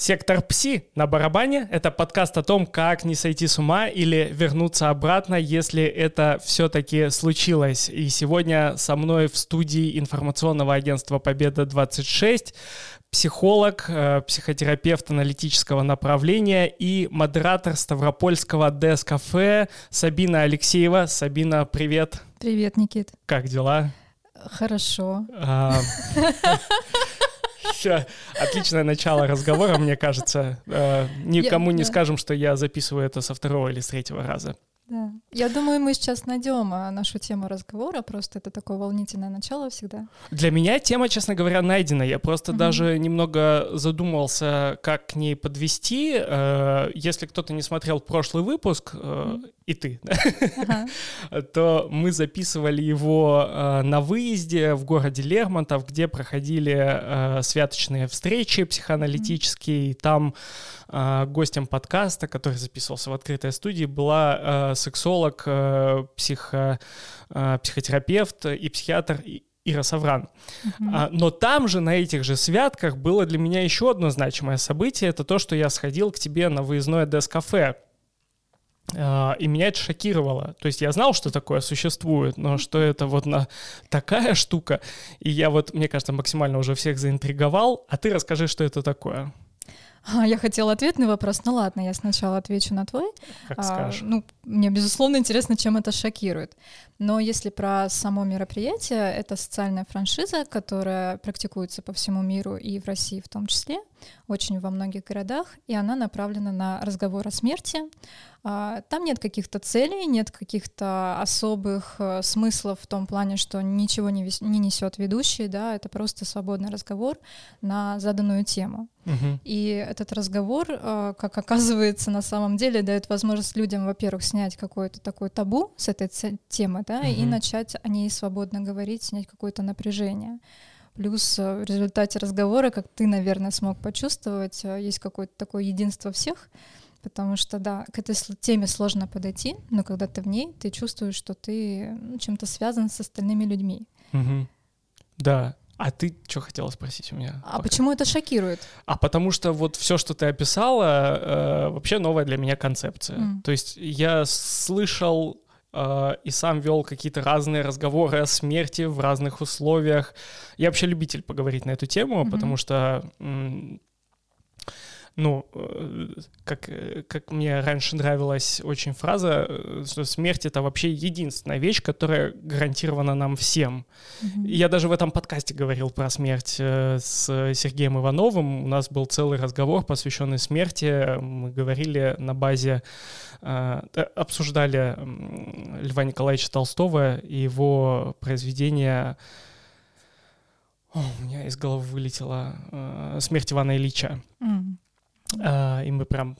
Сектор Пси на барабане — это подкаст о том, как не сойти с ума или вернуться обратно, если это все-таки случилось. И сегодня со мной в студии информационного агентства «Победа-26» психолог, э, психотерапевт аналитического направления и модератор Ставропольского ДС-кафе Сабина Алексеева. Сабина, привет. Привет, Никит. Как дела? Хорошо. А, Отличное начало разговора, мне кажется. Э, никому не скажем, что я записываю это со второго или с третьего раза. Да. Я думаю, мы сейчас найдем а, нашу тему разговора, просто это такое волнительное начало всегда. Для меня тема, честно говоря, найдена. Я просто mm-hmm. даже немного задумался, как к ней подвести. Э, если кто-то не смотрел прошлый выпуск, mm-hmm и ты, ага. то мы записывали его э, на выезде в городе Лермонтов, где проходили святочные встречи психоаналитические, mm-hmm. и там гостем подкаста, который записывался в открытой студии, была э, сексолог, э, психо, психотерапевт и психиатр Ира Савран. Uh-huh. А, но там же, на этих же святках, было для меня еще одно значимое событие. Это то, что я сходил к тебе на выездное дес-кафе а, и меня это шокировало. То есть я знал, что такое существует, но что это вот на такая штука. И я вот, мне кажется, максимально уже всех заинтриговал. А ты расскажи, что это такое. Я хотела ответный вопрос, ну ладно, я сначала отвечу на твой. Как а, ну, мне, безусловно, интересно, чем это шокирует. Но если про само мероприятие, это социальная франшиза, которая практикуется по всему миру и в России в том числе, очень во многих городах, и она направлена на разговор о смерти, а, там нет каких-то целей, нет каких-то особых э, смыслов в том плане, что ничего не, не несет ведущий, да, это просто свободный разговор на заданную тему. Угу. И этот разговор, э, как оказывается, на самом деле дает возможность людям, во-первых, снять какое-то такое табу с этой темы, да, угу. и начать о ней свободно говорить, снять какое-то напряжение. Плюс э, в результате разговора, как ты, наверное, смог почувствовать, есть какое-то такое единство всех, Потому что, да, к этой теме сложно подойти, но когда ты в ней, ты чувствуешь, что ты ну, чем-то связан с остальными людьми. Угу. Да. А ты что хотела спросить у меня? А пока? почему это шокирует? А потому что вот все, что ты описала, э, вообще новая для меня концепция. Mm. То есть я слышал э, и сам вел какие-то разные разговоры о смерти в разных условиях. Я вообще любитель поговорить на эту тему, mm-hmm. потому что ну, э, как, э, как мне раньше нравилась очень фраза, э, что смерть — это вообще единственная вещь, которая гарантирована нам всем. Mm-hmm. Я даже в этом подкасте говорил про смерть с Сергеем Ивановым. У нас был целый разговор, посвященный смерти. Мы говорили на базе, обсуждали Льва Николаевича Толстого и его произведение о, у меня из головы вылетела э, смерть Ивана Ильича. Mm. А, и мы прям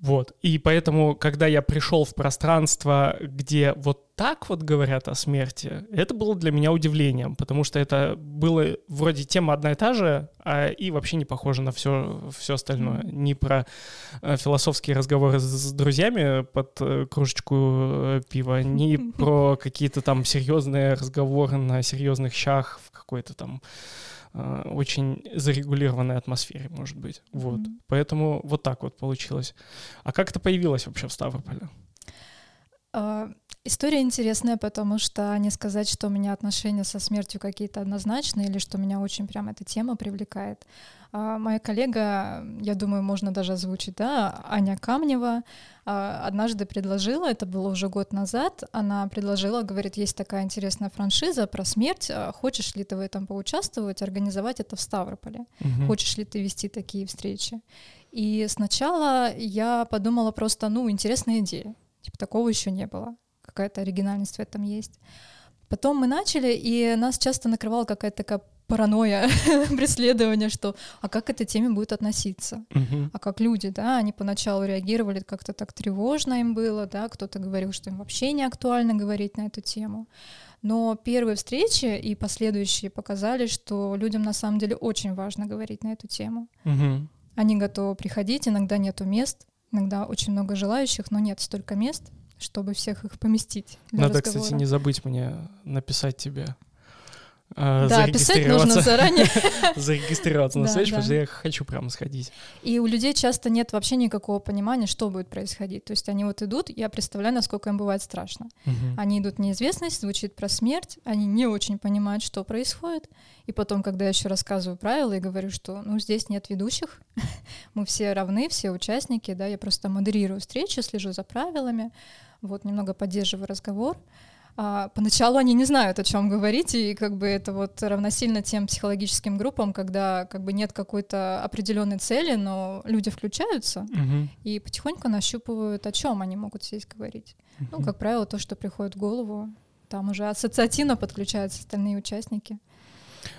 вот. И поэтому, когда я пришел в пространство, где вот так вот говорят о смерти, это было для меня удивлением, потому что это было вроде тема одна и та же, а и вообще не похоже на все, все остальное. Ни про э, философские разговоры с, друзьями под э, кружечку э, пива, ни про какие-то там серьезные разговоры на серьезных щах в какой-то там Э, очень зарегулированной атмосфере, может быть. Mm-hmm. Вот. Поэтому вот так вот получилось. А как это появилось вообще в Ставрополе? Uh, история интересная, потому что не сказать, что у меня отношения со смертью какие-то однозначные или что меня очень прям эта тема привлекает. А, моя коллега, я думаю, можно даже озвучить, да, Аня Камнева, а, однажды предложила, это было уже год назад, она предложила, говорит, есть такая интересная франшиза про смерть, а, хочешь ли ты в этом поучаствовать, организовать это в Ставрополе, угу. хочешь ли ты вести такие встречи. И сначала я подумала просто, ну, интересная идея, типа такого еще не было, какая-то оригинальность в этом есть. Потом мы начали, и нас часто накрывала какая-то такая паранойя, преследование, что а как к этой теме будет относиться, а как люди, да, они поначалу реагировали как-то так тревожно им было, да, кто-то говорил, что им вообще не актуально говорить на эту тему. Но первые встречи и последующие показали, что людям на самом деле очень важно говорить на эту тему. Они готовы приходить, иногда нету мест, иногда очень много желающих, но нет столько мест, чтобы всех их поместить. Надо, разговора. кстати, не забыть мне написать тебе Да, писать нужно заранее. зарегистрироваться на встречу, потому что я хочу прямо сходить. И у людей часто нет вообще никакого понимания, что будет происходить. То есть они вот идут, я представляю, насколько им бывает страшно. Они идут в неизвестность, звучит про смерть, они не очень понимают, что происходит. И потом, когда я еще рассказываю правила и говорю, что ну здесь нет ведущих, мы все равны, все участники, да, я просто модерирую встречу, слежу за правилами, вот немного поддерживаю разговор. А, поначалу они не знают, о чем говорить, и как бы это вот равносильно тем психологическим группам, когда как бы нет какой-то определенной цели, но люди включаются угу. и потихоньку нащупывают, о чем они могут здесь говорить. Угу. Ну, как правило, то, что приходит в голову, там уже ассоциативно подключаются остальные участники.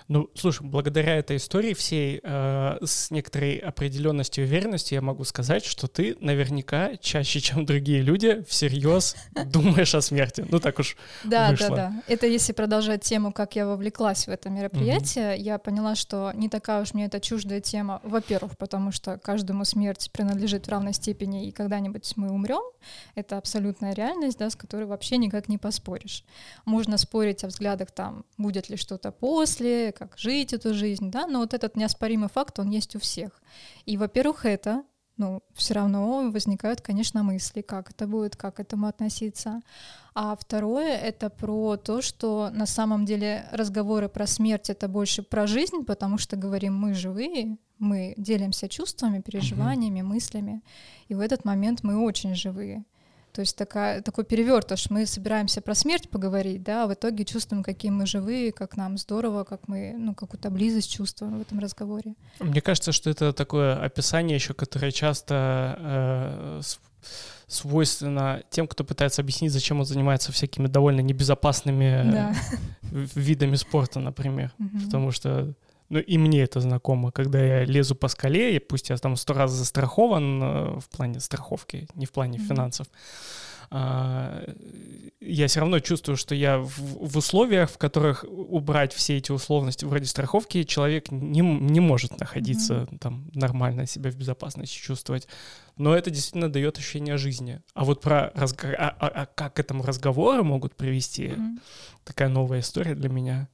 Ну, слушай, благодаря этой истории всей э, с некоторой определенностью и уверенностью я могу сказать, что ты наверняка чаще, чем другие люди, всерьез думаешь о смерти. Ну так уж Да, вышло. да, да. Это если продолжать тему, как я вовлеклась в это мероприятие, угу. я поняла, что не такая уж мне это чуждая тема. Во-первых, потому что каждому смерть принадлежит в равной степени, и когда-нибудь мы умрем. Это абсолютная реальность, да, с которой вообще никак не поспоришь. Можно спорить о взглядах там, будет ли что-то после, как жить эту жизнь, да, но вот этот неоспоримый факт, он есть у всех. И, во-первых, это, ну, все равно возникают, конечно, мысли, как это будет, как к этому относиться. А второе — это про то, что на самом деле разговоры про смерть — это больше про жизнь, потому что говорим мы живые, мы делимся чувствами, переживаниями, мыслями, и в этот момент мы очень живые. То есть такая, такой перевертыш. Мы собираемся про смерть поговорить, да, а в итоге чувствуем, какие мы живые, как нам здорово, как мы, ну, какую-то близость чувствуем в этом разговоре. Мне кажется, что это такое описание еще, которое часто э, свойственно тем, кто пытается объяснить, зачем он занимается всякими довольно небезопасными да. видами спорта, например. Угу. Потому что ну и мне это знакомо, когда я лезу по скале, и пусть я там сто раз застрахован э, в плане страховки, не в плане mm-hmm. финансов, а, я все равно чувствую, что я в, в условиях, в которых убрать все эти условности вроде страховки, человек не, не может находиться mm-hmm. там нормально себя в безопасности чувствовать. Но это действительно дает ощущение жизни. А вот про разго... а, а, а как к этому разговору могут привести, mm-hmm. такая новая история для меня.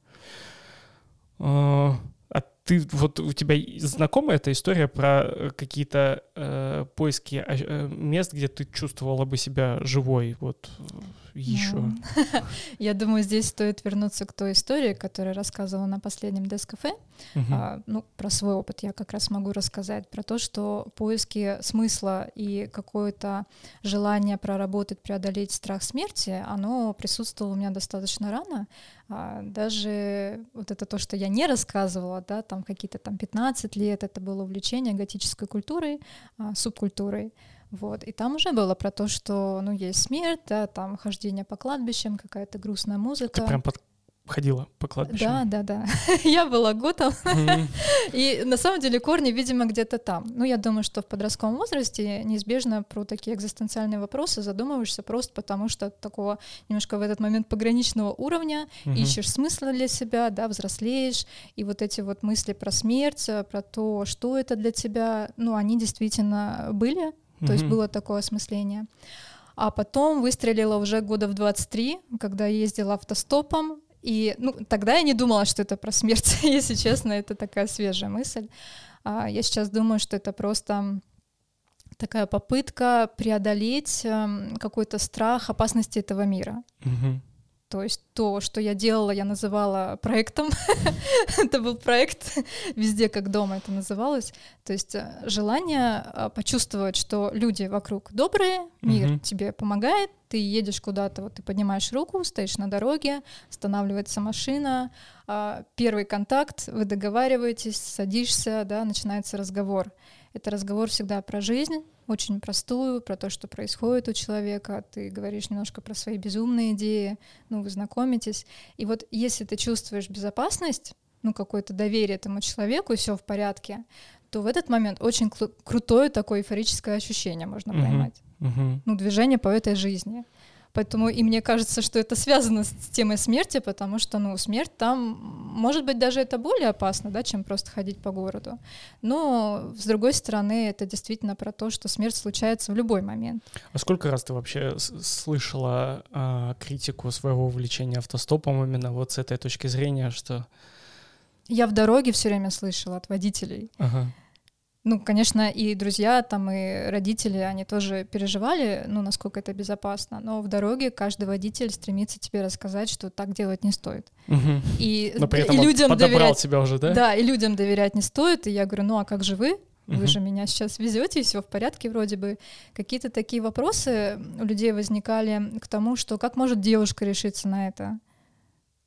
А, ты вот у тебя знакома эта история про э, какие-то э, поиски э, мест, где ты чувствовала бы себя живой, вот еще? Я думаю, здесь стоит вернуться к той истории, которую рассказывала на последнем Дескафе. А, ну, про свой опыт я как раз могу рассказать, про то, что поиски смысла и какое-то желание проработать, преодолеть страх смерти, оно присутствовало у меня достаточно рано. А, даже вот это то, что я не рассказывала, да, там какие-то там 15 лет, это было увлечение готической культурой, а, субкультурой. Вот. И там уже было про то, что ну, есть смерть, да, там хождение по кладбищам, какая-то грустная музыка. Ты прям под ходила по кладбищам. Да, да, да. я была готом. И на самом деле корни, видимо, где-то там. Ну, я думаю, что в подростковом возрасте неизбежно про такие экзистенциальные вопросы задумываешься просто потому, что такого немножко в этот момент пограничного уровня ищешь смысла для себя, да, взрослеешь, и вот эти вот мысли про смерть, про то, что это для тебя, ну, они действительно были, то есть было такое осмысление. А потом выстрелила уже года в 23, когда ездила автостопом, и ну, тогда я не думала, что это про смерть, если честно, это такая свежая мысль. А я сейчас думаю, что это просто такая попытка преодолеть эм, какой-то страх опасности этого мира. Угу. То есть то, что я делала, я называла проектом. это был проект везде, как дома это называлось. То есть э, желание э, почувствовать, что люди вокруг добрые, мир тебе помогает, ты едешь куда-то, вот ты поднимаешь руку, стоишь на дороге, останавливается машина, а, первый контакт, вы договариваетесь, садишься, да, начинается разговор. Это разговор всегда про жизнь, очень простую, про то, что происходит у человека. Ты говоришь немножко про свои безумные идеи, ну, вы знакомитесь. И вот если ты чувствуешь безопасность, ну, какое-то доверие этому человеку, и все в порядке, то в этот момент очень крутое такое эйфорическое ощущение можно uh-huh, поймать. Uh-huh. Ну, движение по этой жизни. Поэтому и мне кажется, что это связано с темой смерти, потому что, ну, смерть там, может быть, даже это более опасно, да, чем просто ходить по городу. Но, с другой стороны, это действительно про то, что смерть случается в любой момент. А сколько раз ты вообще слышала э, критику своего увлечения автостопом именно вот с этой точки зрения, что... Я в дороге все время слышала от водителей. Ага ну, конечно, и друзья там, и родители, они тоже переживали, ну, насколько это безопасно, но в дороге каждый водитель стремится тебе рассказать, что так делать не стоит. Угу. И, но при этом и людям доверять, тебя уже, да? Да, и людям доверять не стоит, и я говорю, ну, а как же вы? Вы угу. же меня сейчас везете, и все в порядке вроде бы. Какие-то такие вопросы у людей возникали к тому, что как может девушка решиться на это?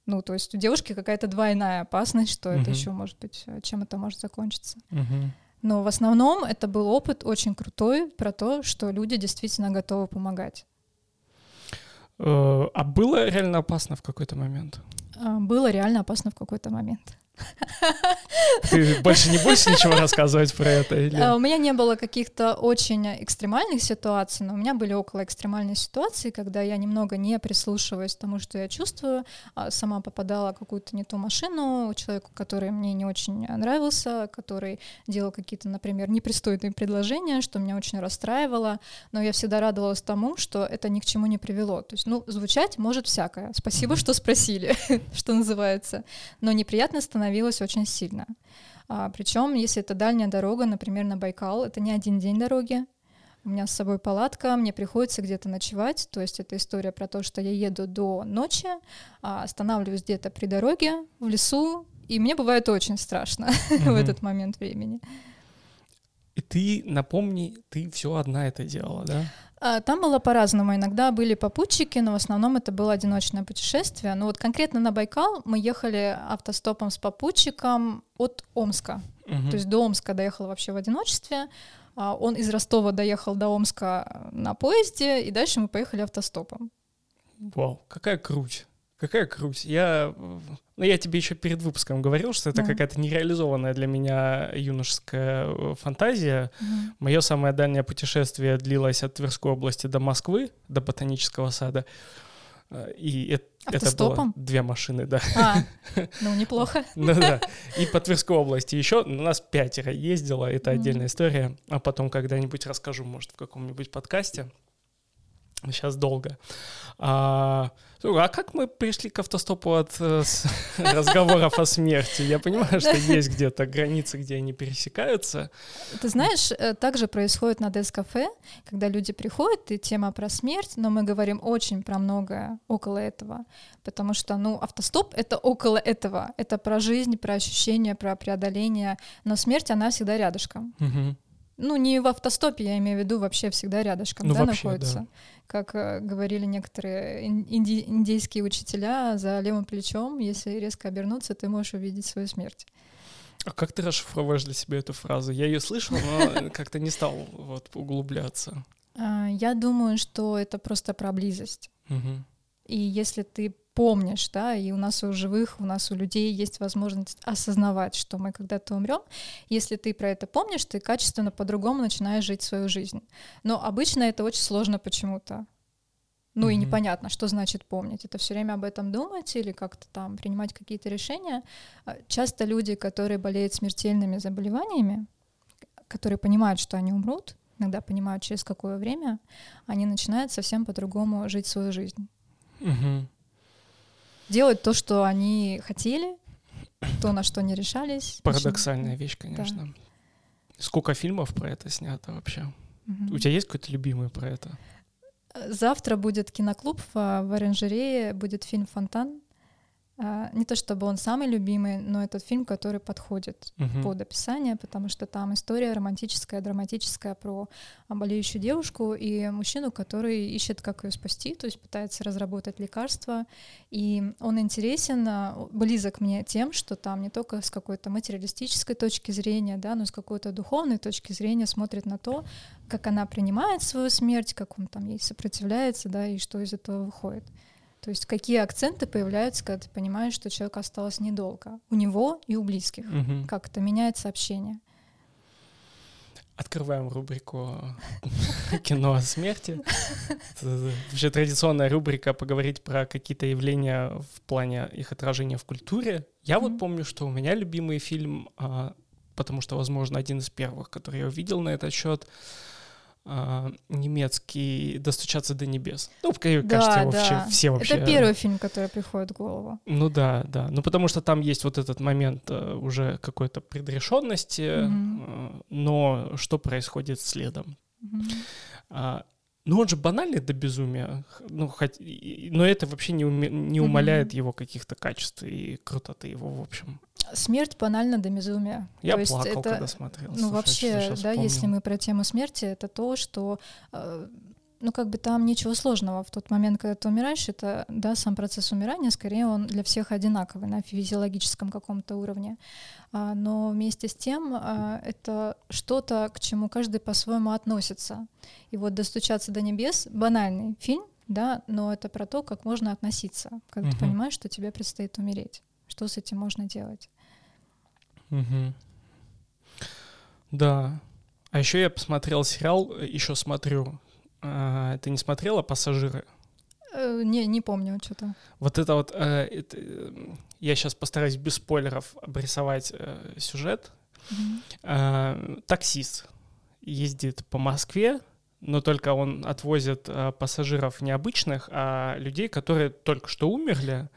Ну, то есть у девушки какая-то двойная опасность, что угу. это еще может быть, чем это может закончиться. Угу. Но в основном это был опыт очень крутой про то, что люди действительно готовы помогать. Э, а было реально опасно в какой-то момент? А, было реально опасно в какой-то момент. Ты больше не будешь ничего рассказывать про это? Или? А, у меня не было каких-то очень экстремальных ситуаций, но у меня были около экстремальные ситуации, когда я немного не прислушиваясь к тому, что я чувствую, а сама попадала в какую-то не ту машину, человеку, который мне не очень нравился, который делал какие-то, например, непристойные предложения, что меня очень расстраивало, но я всегда радовалась тому, что это ни к чему не привело. То есть, ну, звучать может всякое. Спасибо, что спросили, что называется. Но неприятно становится становилось очень сильно. А, причем, если это дальняя дорога, например, на Байкал, это не один день дороги. У меня с собой палатка, мне приходится где-то ночевать. То есть это история про то, что я еду до ночи, а, останавливаюсь где-то при дороге, в лесу, и мне бывает очень страшно mm-hmm. в этот момент времени. И ты, напомни, ты все одна это делала, да? А, там было по-разному. Иногда были попутчики, но в основном это было одиночное путешествие. Но вот конкретно на Байкал мы ехали автостопом с попутчиком от Омска. Угу. То есть до Омска доехала вообще в одиночестве. А он из Ростова доехал до Омска на поезде, и дальше мы поехали автостопом. Вау, какая круть. Какая круть. Я, ну, я тебе еще перед выпуском говорил, что это да. какая-то нереализованная для меня юношеская э, фантазия. Угу. Мое самое дальнее путешествие длилось от Тверской области до Москвы, до Ботанического сада. Э, и это, это было две машины, да. А, ну неплохо. Ну да. И по Тверской области еще у нас пятеро ездило, это отдельная история. А потом когда-нибудь расскажу, может, в каком-нибудь подкасте. Сейчас долго. А, а как мы пришли к автостопу от э, разговоров о смерти? Я понимаю, что есть где-то границы, где они пересекаются. Ты знаешь, э, также происходит на Дескафе, когда люди приходят, и тема про смерть, но мы говорим очень про многое около этого, потому что, ну, автостоп — это около этого, это про жизнь, про ощущения, про преодоление, но смерть, она всегда рядышком. Угу. Ну, не в автостопе, я имею в виду, вообще всегда рядышком, ну, да, вообще, находится. Да. Как э, говорили некоторые инди- индейские учителя, за левым плечом, если резко обернуться, ты можешь увидеть свою смерть. А как ты расшифровываешь для себя эту фразу? Я ее слышал, но как-то не стал вот углубляться. А, я думаю, что это просто про близость. И если ты помнишь, да, и у нас у живых, у нас у людей есть возможность осознавать, что мы когда-то умрем. Если ты про это помнишь, ты качественно по-другому начинаешь жить свою жизнь. Но обычно это очень сложно почему-то. Ну mm-hmm. и непонятно, что значит помнить. Это все время об этом думать или как-то там принимать какие-то решения. А, часто люди, которые болеют смертельными заболеваниями, которые понимают, что они умрут, иногда понимают, через какое время, они начинают совсем по-другому жить свою жизнь. Mm-hmm делать то, что они хотели, то, на что они решались. Парадоксальная вещь, конечно. Да. Сколько фильмов про это снято вообще? Угу. У тебя есть какой-то любимый про это? Завтра будет киноклуб в, в оранжерее, будет фильм «Фонтан». А, не то чтобы он самый любимый, но этот фильм, который подходит uh-huh. под описание, потому что там история романтическая, драматическая про болеющую девушку и мужчину, который ищет, как ее спасти, то есть пытается разработать лекарство. И он интересен, а, близок мне тем, что там не только с какой-то материалистической точки зрения, да, но с какой-то духовной точки зрения смотрит на то, как она принимает свою смерть, как он там ей сопротивляется, да, и что из этого выходит. То есть какие акценты появляются, когда ты понимаешь, что человек осталось недолго. У него и у близких. Угу. Как это меняется общение. Открываем рубрику кино о смерти. Это вообще традиционная рубрика поговорить про какие-то явления в плане их отражения в культуре. Я вот помню, что у меня любимый фильм, а, потому что, возможно, один из первых, который я увидел на этот счет, а, немецкий «Достучаться до небес». Ну, кажется, да, его да. Вообще, все вообще... Это первый фильм, который приходит в голову. Ну да, да. Ну потому что там есть вот этот момент э, уже какой-то предрешенности, mm-hmm. но что происходит следом? Mm-hmm. Ну, он же банальный до безумия, ну, хоть, но это вообще не, уме, не умаляет mm-hmm. его каких-то качеств и крутоты его, в общем. Смерть банально до безумия. Я то плакал, это, когда смотрел. Ну, Слушай, вообще, да, помню. если мы про тему смерти, это то, что э, ну, как бы там ничего сложного в тот момент, когда ты умираешь, это, да, сам процесс умирания, скорее он для всех одинаковый на физиологическом каком-то уровне. А, но вместе с тем а, это что-то, к чему каждый по-своему относится. И вот «Достучаться до небес» — банальный фильм, да, но это про то, как можно относиться, когда угу. ты понимаешь, что тебе предстоит умереть. Что с этим можно делать? Угу. Да. А еще я посмотрел сериал, еще смотрю а, ты не смотрела «Пассажиры»? Э, не, не помню что-то. Вот это вот... Э, это, я сейчас постараюсь без спойлеров обрисовать э, сюжет. Mm-hmm. Таксист ездит по Москве, но только он отвозит пассажиров необычных, а людей, которые только что умерли,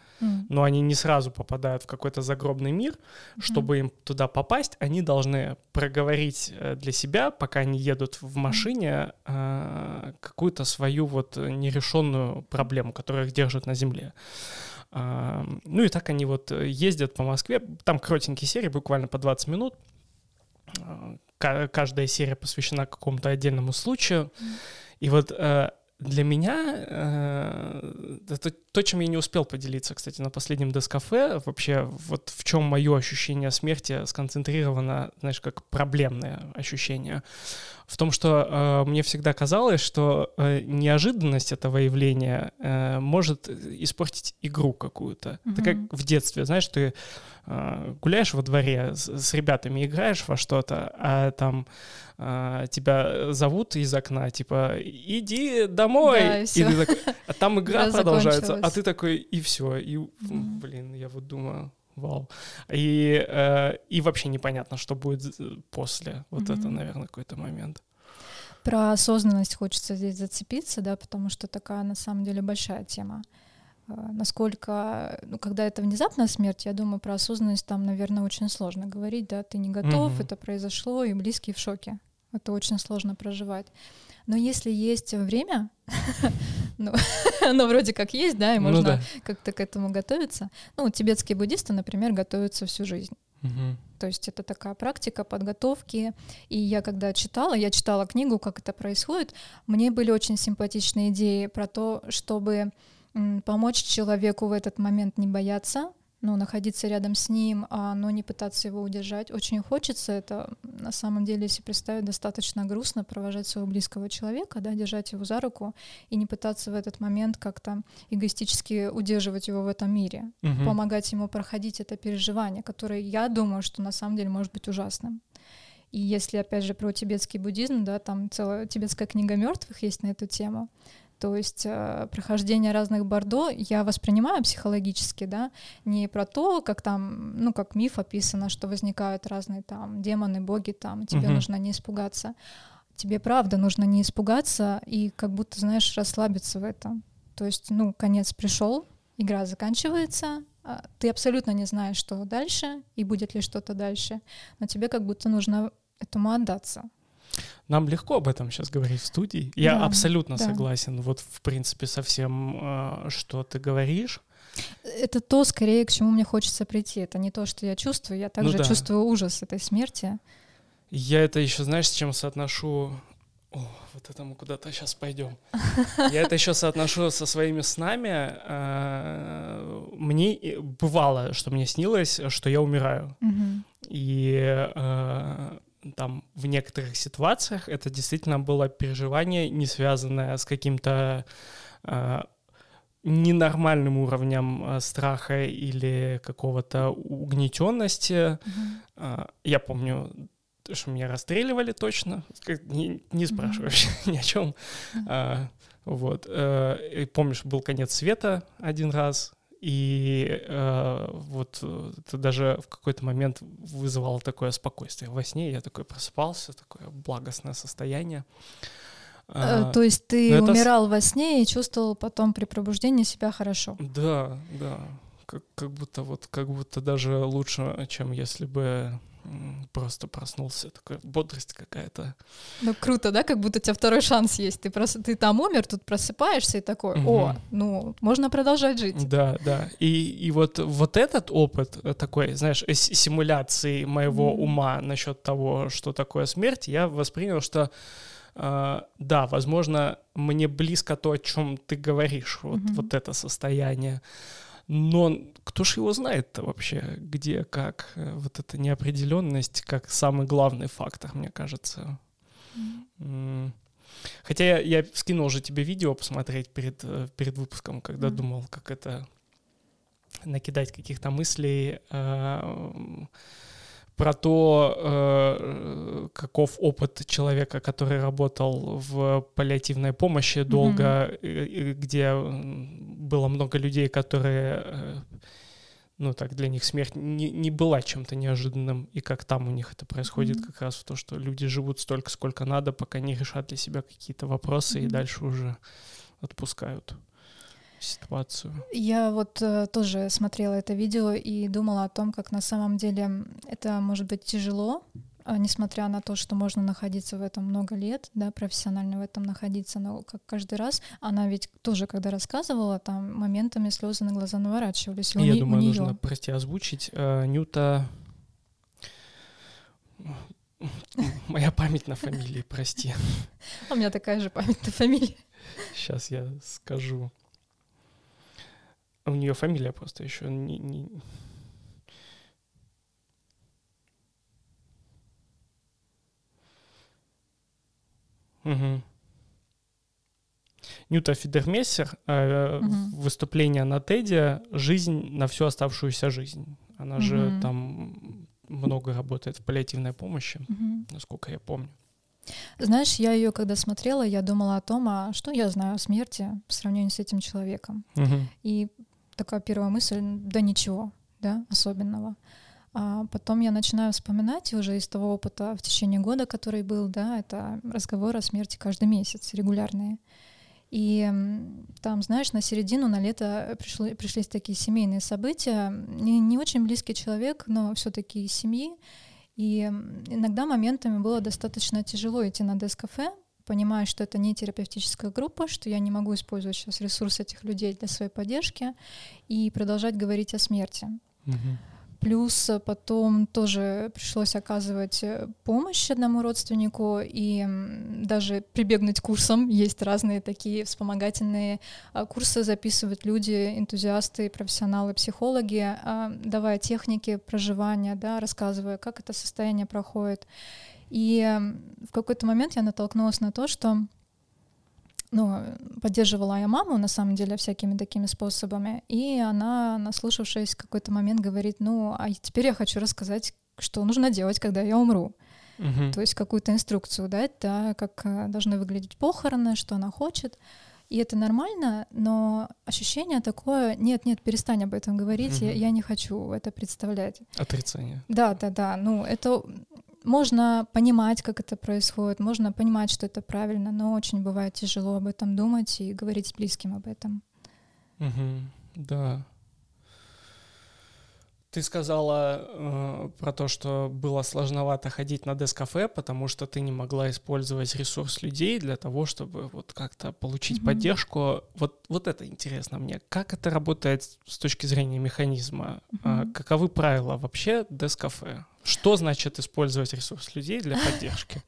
но они не сразу попадают в какой-то загробный мир. Чтобы им туда попасть, они должны проговорить э, для себя, пока они едут в машине, э, какую-то свою вот нерешенную проблему, которая их держит на земле. А, ну и так они вот ездят по Москве. Там коротенькие серии, буквально по 20 минут. Каждая серия посвящена какому-то отдельному случаю. И вот э, для меня э, это то, чем я не успел поделиться, кстати, на последнем Дескафе, вообще вот в чем мое ощущение смерти сконцентрировано, знаешь, как проблемное ощущение, в том, что э, мне всегда казалось, что э, неожиданность этого явления э, может испортить игру какую-то. Mm-hmm. Это как в детстве, знаешь, ты э, гуляешь во дворе с, с ребятами, играешь во что-то, а там э, тебя зовут из окна, типа, иди домой, да, и, и ты такой, а там игра продолжается, а ты такой, и все, и, mm-hmm. блин, я вот думаю, вау. И, э, и вообще непонятно, что будет после. Вот mm-hmm. это, наверное, какой-то момент. Про осознанность хочется здесь зацепиться, да, потому что такая на самом деле большая тема. Э, насколько, ну, когда это внезапная смерть, я думаю, про осознанность там, наверное, очень сложно говорить, да, ты не готов, mm-hmm. это произошло, и близкие в шоке. Это очень сложно проживать. Но если есть время, ну, ну, вроде как есть, да, и ну можно ну, да. как-то к этому готовиться. Ну, тибетские буддисты, например, готовятся всю жизнь. Угу. То есть это такая практика подготовки. И я когда читала, я читала книгу, как это происходит, мне были очень симпатичные идеи про то, чтобы помочь человеку в этот момент не бояться, ну, находиться рядом с ним, а, но не пытаться его удержать. Очень хочется это, на самом деле, если представить, достаточно грустно провожать своего близкого человека, да, держать его за руку и не пытаться в этот момент как-то эгоистически удерживать его в этом мире, угу. помогать ему проходить это переживание, которое, я думаю, что на самом деле может быть ужасным. И если, опять же, про тибетский буддизм, да, там целая тибетская книга мертвых есть на эту тему, то есть э, прохождение разных бордо я воспринимаю психологически, да, не про то, как там, ну, как миф описано, что возникают разные там демоны, боги, там, тебе угу. нужно не испугаться. Тебе правда нужно не испугаться и как будто, знаешь, расслабиться в этом. То есть, ну, конец пришел, игра заканчивается, а ты абсолютно не знаешь, что дальше и будет ли что-то дальше, но тебе как будто нужно этому отдаться. Нам легко об этом сейчас говорить в студии. Я да, абсолютно да. согласен, вот в принципе со всем, э, что ты говоришь. Это то, скорее, к чему мне хочется прийти. Это не то, что я чувствую. Я также ну, да. чувствую ужас этой смерти. Я это еще, знаешь, с чем соотношу? О, вот это мы куда-то сейчас пойдем. Я это еще соотношу со своими снами. Э, мне бывало, что мне снилось, что я умираю. И э, там в некоторых ситуациях это действительно было переживание, не связанное с каким-то э, ненормальным уровнем э, страха или какого-то угнетенности. Mm-hmm. Я помню, что меня расстреливали точно, не, не спрашиваю вообще ни о чем. А, вот. Э, и помнишь, был конец света один раз, и э, вот это даже в какой-то момент вызывало такое спокойствие. Во сне я такой просыпался, такое благостное состояние. А, То есть ты умирал это... во сне и чувствовал потом при пробуждении себя хорошо? Да, да. Как, как будто вот, как будто даже лучше, чем если бы просто проснулся, такая бодрость какая-то. Ну круто, да, как будто у тебя второй шанс есть. Ты просто ты там умер, тут просыпаешься и такой, угу. о, ну можно продолжать жить. Да, да. И и вот вот этот опыт э, такой, знаешь, симуляции моего угу. ума насчет того, что такое смерть, я воспринял, что Uh, да, возможно, мне близко то, о чем ты говоришь, вот, mm вот это состояние. Но кто ж его знает-то вообще, где, как? Э, вот эта неопределенность как самый главный фактор, мне кажется. Mm. Хотя я, я скинул уже тебе видео посмотреть перед, э, перед выпуском, когда mm. думал, как это накидать каких-то мыслей. Э, про то, э, каков опыт человека, который работал в паллиативной помощи долго, mm-hmm. где было много людей, которые, э, ну так, для них смерть не, не была чем-то неожиданным, и как там у них это происходит, mm-hmm. как раз в то, что люди живут столько, сколько надо, пока не решат для себя какие-то вопросы, mm-hmm. и дальше уже отпускают ситуацию? Я вот э, тоже смотрела это видео и думала о том, как на самом деле это может быть тяжело, э, несмотря на то, что можно находиться в этом много лет, да, профессионально в этом находиться, но как каждый раз, она ведь тоже, когда рассказывала, там моментами слезы на глаза наворачивались. Я у думаю, у нужно, прости, озвучить. Э, Нюта Моя память на фамилии, прости. У меня такая же память на фамилии. Сейчас я скажу. У нее фамилия просто еще не, не... Угу. Нюта Фидермессер, э, угу. выступление на Теде «Жизнь на всю оставшуюся жизнь». Она угу. же там много работает в паллиативной помощи, угу. насколько я помню. Знаешь, я ее, когда смотрела, я думала о том, а что я знаю о смерти в сравнении с этим человеком. Угу. И такая первая мысль, да ничего, да, особенного. А потом я начинаю вспоминать уже из того опыта в течение года, который был, да, это разговоры о смерти каждый месяц, регулярные. И там, знаешь, на середину, на лето пришли, пришлись такие семейные события. Не, не очень близкий человек, но все-таки из семьи. И иногда моментами было достаточно тяжело идти на дескафе, понимаю, что это не терапевтическая группа, что я не могу использовать сейчас ресурс этих людей для своей поддержки и продолжать говорить о смерти. Угу. Плюс потом тоже пришлось оказывать э, помощь одному родственнику и даже прибегнуть к курсам. Есть разные такие вспомогательные а, курсы, записывают люди, энтузиасты, профессионалы, психологи, а, давая техники проживания, да, рассказывая, как это состояние проходит. И в какой-то момент я натолкнулась на то, что ну, поддерживала я маму, на самом деле, всякими такими способами, и она, наслушавшись в какой-то момент, говорит, ну, а теперь я хочу рассказать, что нужно делать, когда я умру. Угу. То есть какую-то инструкцию дать, да, как э, должны выглядеть похороны, что она хочет. И это нормально, но ощущение такое, нет, нет, перестань об этом говорить, угу. я, я не хочу это представлять. Отрицание. Да, да, да. Ну, это можно понимать, как это происходит, можно понимать, что это правильно, но очень бывает тяжело об этом думать и говорить с близким об этом. Угу, да. Ты сказала э, про то, что было сложновато ходить на дескафе, потому что ты не могла использовать ресурс людей для того, чтобы вот как-то получить mm-hmm. поддержку. Вот, вот это интересно мне. Как это работает с точки зрения механизма? Mm-hmm. Э, каковы правила вообще дескафе? Что значит использовать ресурс людей для поддержки?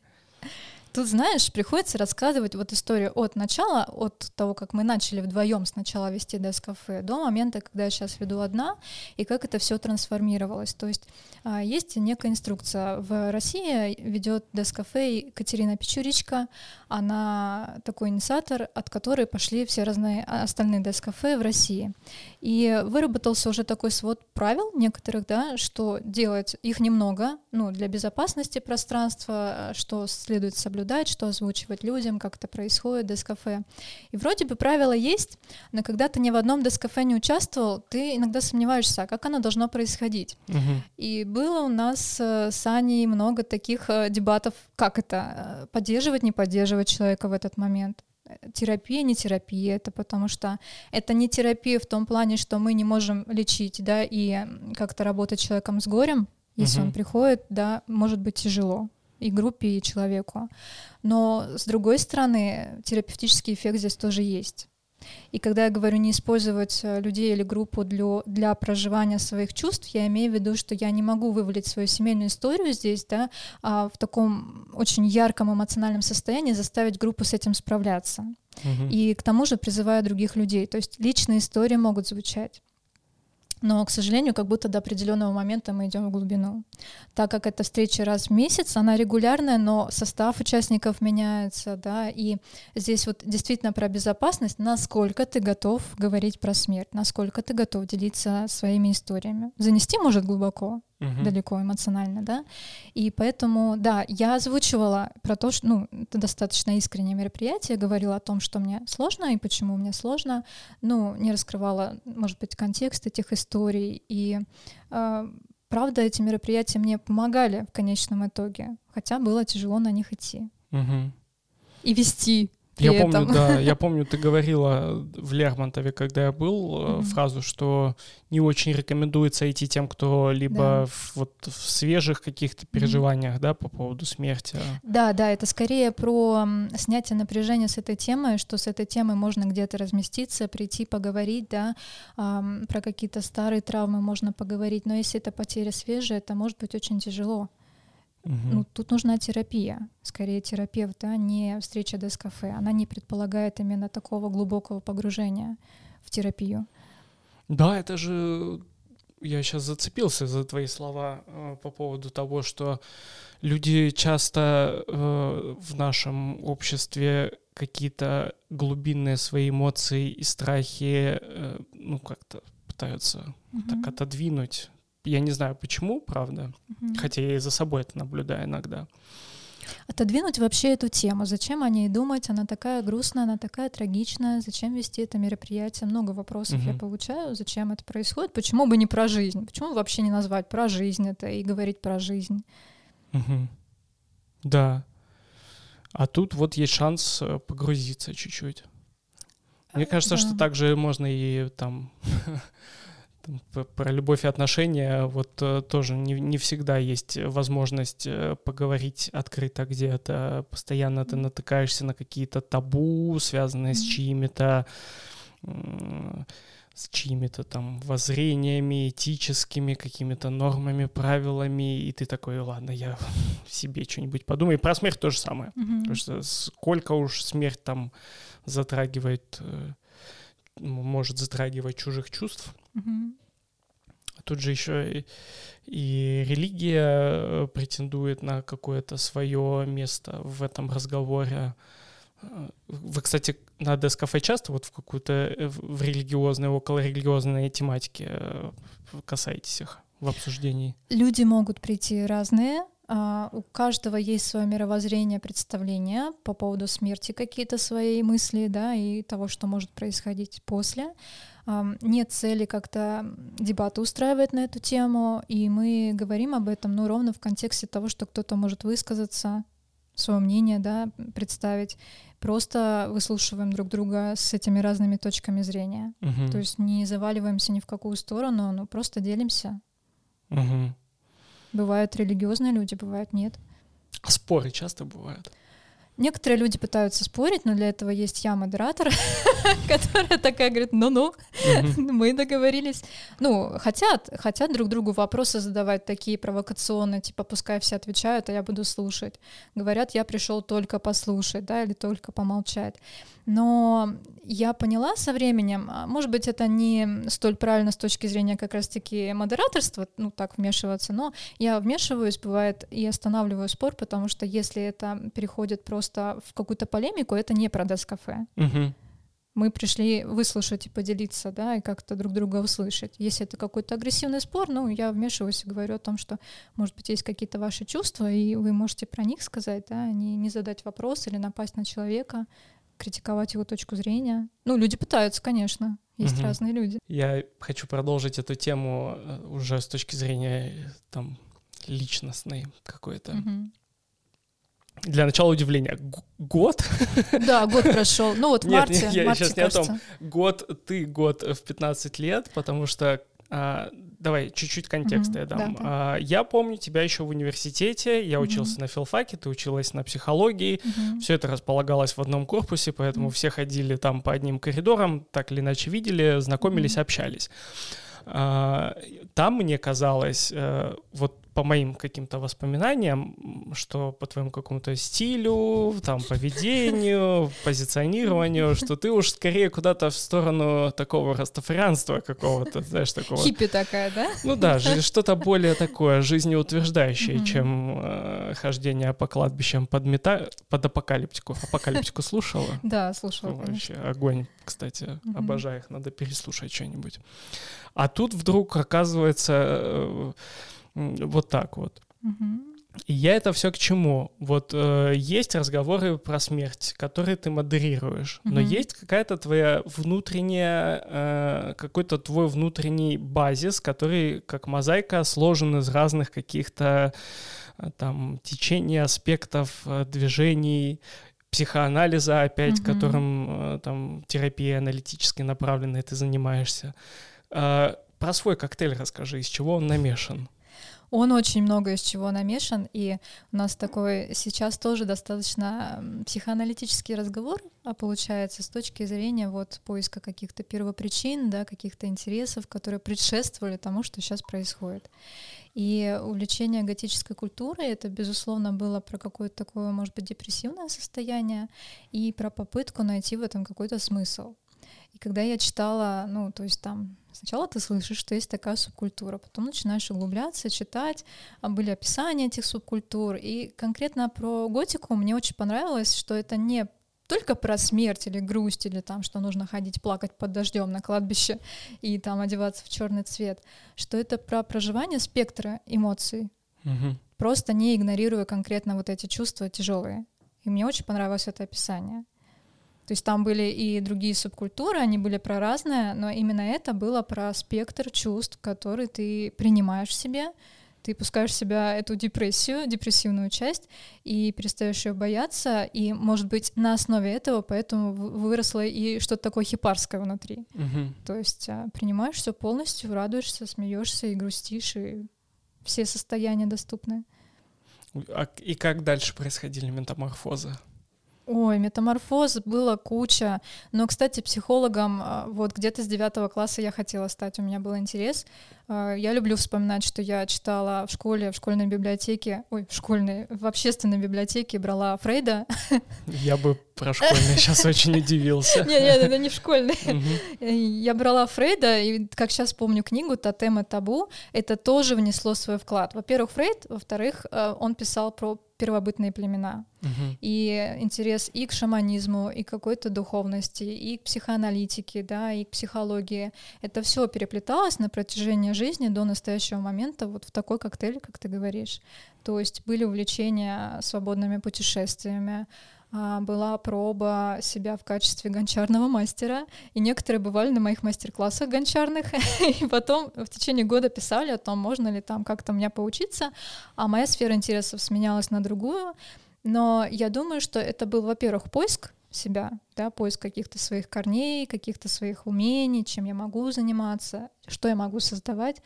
Тут, знаешь, приходится рассказывать вот историю от начала, от того, как мы начали вдвоем сначала вести Дескафе, до момента, когда я сейчас веду одна, и как это все трансформировалось. То есть а, есть некая инструкция. В России ведет Дескафе Екатерина Печуричка. Она такой инициатор, от которой пошли все разные а, остальные Дескафе в России. И выработался уже такой свод правил некоторых, да, что делать их немного, ну, для безопасности пространства, что следует соблюдать, что озвучивать людям, как это происходит, дескафе. И вроде бы правила есть, но когда ты ни в одном дескафе не участвовал, ты иногда сомневаешься, а как оно должно происходить. Угу. И было у нас э, с Аней много таких э, дебатов, как это, э, поддерживать, не поддерживать человека в этот момент терапия, не терапия, это потому что это не терапия в том плане, что мы не можем лечить, да, и как-то работать с человеком с горем, если угу. он приходит, да, может быть тяжело и группе, и человеку. Но с другой стороны, терапевтический эффект здесь тоже есть. И когда я говорю не использовать э, людей или группу для, для проживания своих чувств, я имею в виду, что я не могу вывалить свою семейную историю здесь, да, а в таком очень ярком эмоциональном состоянии заставить группу с этим справляться. Угу. И к тому же призываю других людей. То есть личные истории могут звучать но, к сожалению, как будто до определенного момента мы идем в глубину. Так как эта встреча раз в месяц, она регулярная, но состав участников меняется, да, и здесь вот действительно про безопасность, насколько ты готов говорить про смерть, насколько ты готов делиться своими историями. Занести может глубоко, угу. далеко эмоционально, да. И поэтому, да, я озвучивала про то, что, ну, это достаточно искреннее мероприятие, говорила о том, что мне сложно и почему мне сложно, ну, не раскрывала, может быть, контекст этих историй. И э, правда, эти мероприятия мне помогали в конечном итоге, хотя было тяжело на них идти. Угу. И вести я этом. помню, да, я помню, ты говорила в Лермонтове, когда я был, mm-hmm. фразу, что не очень рекомендуется идти тем, кто либо да. в, вот в свежих каких-то переживаниях, mm-hmm. да, по поводу смерти. Да, да, это скорее про снятие напряжения с этой темой, что с этой темой можно где-то разместиться, прийти поговорить, да, про какие-то старые травмы можно поговорить, но если это потеря свежая, это может быть очень тяжело. Угу. Ну, тут нужна терапия, скорее терапевт, а не встреча дескафе. Она не предполагает именно такого глубокого погружения в терапию. Да, это же я сейчас зацепился за твои слова э, по поводу того, что люди часто э, в нашем обществе какие-то глубинные свои эмоции и страхи, э, ну как-то пытаются угу. так отодвинуть я не знаю почему, правда, угу. хотя я и за собой это наблюдаю иногда. Отодвинуть вообще эту тему. Зачем о ней думать? Она такая грустная, она такая трагичная. Зачем вести это мероприятие? Много вопросов угу. я получаю. Зачем это происходит? Почему бы не про жизнь? Почему вообще не назвать про жизнь это и говорить про жизнь? Угу. Да. А тут вот есть шанс э, погрузиться чуть-чуть. Мне кажется, да. что также можно и там про любовь и отношения вот э, тоже не, не всегда есть возможность э, поговорить открыто где-то. Постоянно ты натыкаешься на какие-то табу, связанные с чьими-то с чьими-то там воззрениями, этическими какими-то нормами, правилами, и ты такой, ладно, я себе что-нибудь подумаю. И про смерть то же самое. Mm-hmm. Потому что сколько уж смерть там затрагивает э, может затрагивать чужих чувств. Угу. Тут же еще и, и религия э, претендует на какое-то свое место в этом разговоре. Э, вы, кстати, на Дескафе часто вот в какую-то э, в религиозной, около религиозной тематике касаетесь их в обсуждении? Люди могут прийти разные, Uh, у каждого есть свое мировоззрение, представление по поводу смерти, какие-то свои мысли, да, и того, что может происходить после. Нет цели как-то дебаты устраивать на эту тему, и мы говорим об этом, ну, ровно в контексте того, что кто-то может высказаться, свое мнение, да, представить. Просто выслушиваем друг друга с этими разными точками зрения. Uh-huh. То есть не заваливаемся ни в какую сторону, но просто делимся. Uh-huh. Бывают религиозные люди, бывают нет. А споры часто бывают? Некоторые люди пытаются спорить, но для этого есть я, модератор, которая такая говорит, ну-ну, мы договорились. Ну, хотят, хотят друг другу вопросы задавать такие провокационные, типа, пускай все отвечают, а я буду слушать. Говорят, я пришел только послушать, да, или только помолчать. Но я поняла со временем, а, может быть, это не столь правильно с точки зрения как раз-таки модераторства, ну, так вмешиваться, но я вмешиваюсь, бывает, и останавливаю спор, потому что если это переходит просто в какую-то полемику, это не продаст кафе. Угу. Мы пришли выслушать и поделиться, да, и как-то друг друга услышать. Если это какой-то агрессивный спор, ну, я вмешиваюсь и говорю о том, что, может быть, есть какие-то ваши чувства, и вы можете про них сказать, да, не, не задать вопрос или напасть на человека критиковать его точку зрения. Ну, люди пытаются, конечно. Есть угу. разные люди. Я хочу продолжить эту тему э, уже с точки зрения э, там личностной какой-то. Угу. Для начала удивления. Год? Да, год прошел. Ну вот в марте. Нет, я марте, сейчас кажется. не о том. Год, ты год в 15 лет, потому что а, давай чуть-чуть контекста mm-hmm, я дам. Да, да. А, я помню тебя еще в университете, я mm-hmm. учился на филфаке, ты училась на психологии, mm-hmm. все это располагалось в одном корпусе, поэтому mm-hmm. все ходили там по одним коридорам, так или иначе видели, знакомились, mm-hmm. общались. А, там мне казалось, а, вот по моим каким-то воспоминаниям, что по твоему какому-то стилю, там, поведению, позиционированию, что ты уж скорее куда-то в сторону такого растафарианства какого-то, знаешь, такого... Хиппи такая, да? Ну да, что-то более такое жизнеутверждающее, mm-hmm. чем э, хождение по кладбищам под, мета... под апокалиптику. Апокалиптику слушала? Да, слушала, Вообще огонь, кстати, обожаю их, надо переслушать что-нибудь. А тут вдруг оказывается э, вот так вот. И я это все к чему? Вот э, есть разговоры про смерть, которые ты модерируешь, но есть какая-то твоя внутренняя, э, какой-то твой внутренний базис, который как мозаика сложен из разных каких-то э, там течений, аспектов, э, движений, психоанализа опять, mm которым э, там терапия аналитической направленной ты занимаешься. Э, про свой коктейль расскажи, из чего он намешан. Он очень много из чего намешан, и у нас такой сейчас тоже достаточно психоаналитический разговор а получается с точки зрения вот поиска каких-то первопричин, да, каких-то интересов, которые предшествовали тому, что сейчас происходит. И увлечение готической культурой это, безусловно, было про какое-то такое, может быть, депрессивное состояние и про попытку найти в этом какой-то смысл. И когда я читала, ну, то есть там сначала ты слышишь, что есть такая субкультура, потом начинаешь углубляться, читать, а были описания этих субкультур. И конкретно про готику мне очень понравилось, что это не только про смерть или грусть, или там, что нужно ходить плакать под дождем на кладбище и там одеваться в черный цвет, что это про проживание спектра эмоций, угу. просто не игнорируя конкретно вот эти чувства тяжелые. И мне очень понравилось это описание. То есть там были и другие субкультуры, они были про разное, но именно это было про спектр чувств, который ты принимаешь в себе, ты пускаешь в себя эту депрессию, депрессивную часть, и перестаешь ее бояться, и, может быть, на основе этого поэтому выросло и что-то такое хипарское внутри. Угу. То есть а, принимаешь все полностью, радуешься, смеешься и грустишь, и все состояния доступны. А, и как дальше происходили метаморфозы? Ой, метаморфоз было куча. Но, кстати, психологом а, вот где-то с девятого класса я хотела стать, у меня был интерес. А, я люблю вспоминать, что я читала в школе, в школьной библиотеке, ой, в школьной, в общественной библиотеке брала Фрейда. Я бы про школьный сейчас очень удивился. Нет, нет, это не в школьной. Я брала Фрейда, и как сейчас помню книгу «Тотем и табу», это тоже внесло свой вклад. Во-первых, Фрейд, во-вторых, э, он писал про первобытные племена. И интерес и к шаманизму, и к какой-то духовности, и к психоаналитике, да, и к психологии. Это все переплеталось на протяжении жизни до настоящего момента вот в такой коктейль, как ты говоришь. То есть были увлечения свободными путешествиями, а, была проба себя в качестве гончарного мастера, и некоторые бывали на моих мастер-классах гончарных, и потом в течение года писали о том, можно ли там как-то меня поучиться, а моя сфера интересов сменялась на другую, но я думаю, что это был, во-первых, поиск себя, да, поиск каких-то своих корней, каких-то своих умений, чем я могу заниматься, что я могу создавать,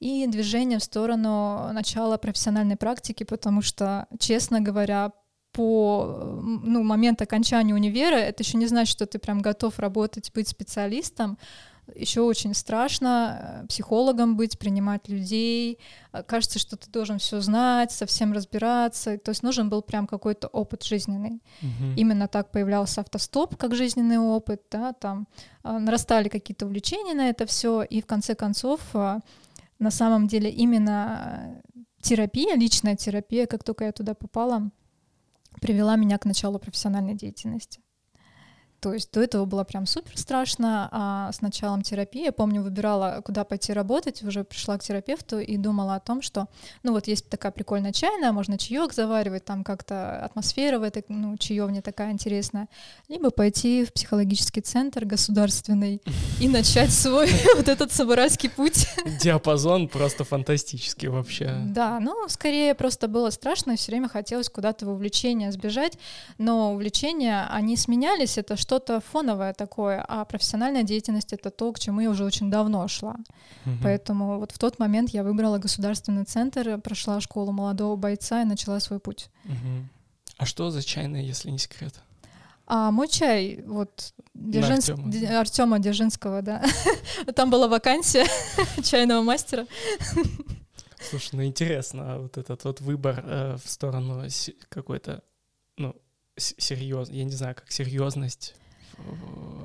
и движение в сторону начала профессиональной практики, потому что, честно говоря, по ну, момент окончания универа, это еще не значит, что ты прям готов работать, быть специалистом. Еще очень страшно э, психологом быть, принимать людей. Э, кажется, что ты должен все знать, совсем разбираться. То есть нужен был прям какой-то опыт жизненный. Угу. Именно так появлялся автостоп как жизненный опыт. Да, там э, нарастали какие-то увлечения на это все, и в конце концов на самом деле именно терапия, личная терапия, как только я туда попала, привела меня к началу профессиональной деятельности. То есть до этого было прям супер страшно, а с началом терапии, я помню, выбирала, куда пойти работать, уже пришла к терапевту и думала о том, что, ну вот есть такая прикольная чайная, можно чаек заваривать, там как-то атмосфера в этой, ну, чаевне такая интересная, либо пойти в психологический центр государственный и начать свой вот этот самурайский путь. Диапазон просто фантастический вообще. Да, ну, скорее просто было страшно, все время хотелось куда-то в увлечение сбежать, но увлечения, они сменялись, это что что-то фоновое такое, а профессиональная деятельность — это то, к чему я уже очень давно шла. Угу. Поэтому вот в тот момент я выбрала государственный центр, прошла школу молодого бойца и начала свой путь. Угу. А что за чайная, если не секрет? А мой чай, вот Дзержинск... Артема. Артема Дзержинского, да. Там была вакансия чайного мастера. Слушай, ну интересно, а вот этот вот выбор э, в сторону какой-то, ну, серьезно, я не знаю, как серьезность